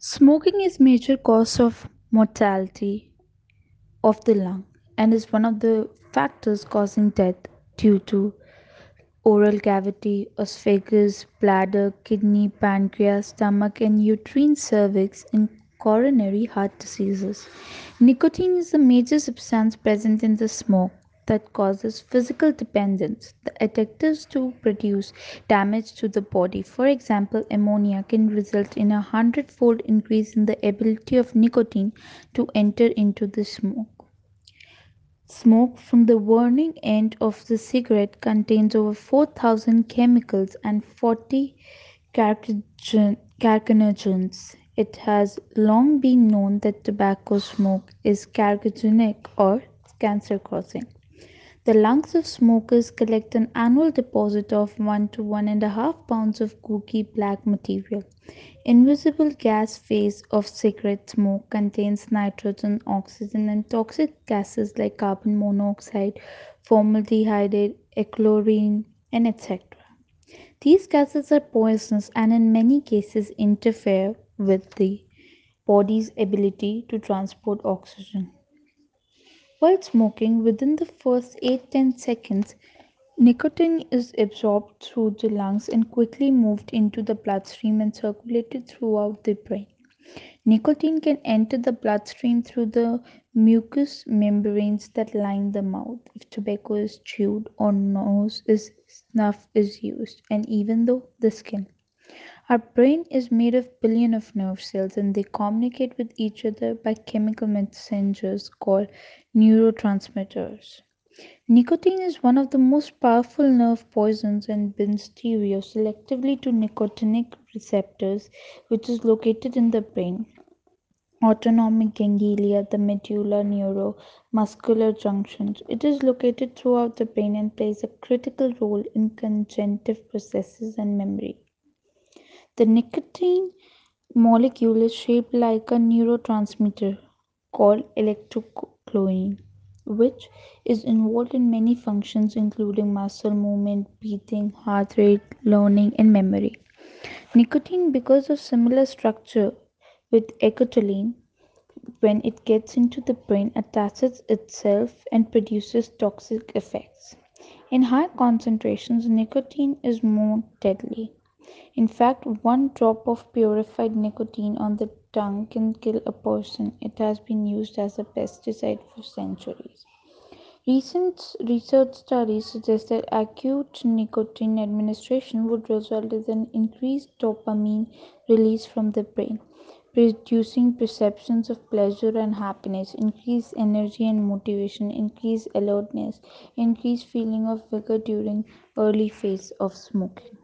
Smoking is major cause of mortality of the lung and is one of the factors causing death due to oral cavity, esophagus, bladder, kidney, pancreas, stomach and uterine cervix in coronary heart diseases. Nicotine is a major substance present in the smoke that causes physical dependence. The additives to produce damage to the body. For example, ammonia can result in a hundredfold increase in the ability of nicotine to enter into the smoke. Smoke from the burning end of the cigarette contains over 4,000 chemicals and 40 carcinogens. It has long been known that tobacco smoke is carcinogenic or cancer causing. The lungs of smokers collect an annual deposit of 1 to 1.5 pounds of gooey black material. Invisible gas phase of cigarette smoke contains nitrogen, oxygen, and toxic gases like carbon monoxide, formaldehyde, echlorine, and etc. These gases are poisonous and in many cases interfere with the body's ability to transport oxygen. While smoking, within the first 8 10 seconds, nicotine is absorbed through the lungs and quickly moved into the bloodstream and circulated throughout the brain. Nicotine can enter the bloodstream through the mucous membranes that line the mouth if tobacco is chewed or nose is snuff is used, and even though the skin. Our brain is made of billion of nerve cells and they communicate with each other by chemical messengers called neurotransmitters. Nicotine is one of the most powerful nerve poisons and binds stereo selectively to nicotinic receptors, which is located in the brain. Autonomic ganglia, the medulla neuromuscular junctions. It is located throughout the brain and plays a critical role in cognitive processes and memory. The nicotine molecule is shaped like a neurotransmitter called acetylcholine, which is involved in many functions including muscle movement, breathing, heart rate, learning, and memory. Nicotine, because of similar structure with acetylcholine, when it gets into the brain, attaches itself and produces toxic effects. In high concentrations, nicotine is more deadly. In fact, one drop of purified nicotine on the tongue can kill a person. It has been used as a pesticide for centuries. Recent research studies suggest that acute nicotine administration would result in an increased dopamine release from the brain, reducing perceptions of pleasure and happiness, increased energy and motivation, increased alertness, increased feeling of vigor during early phase of smoking.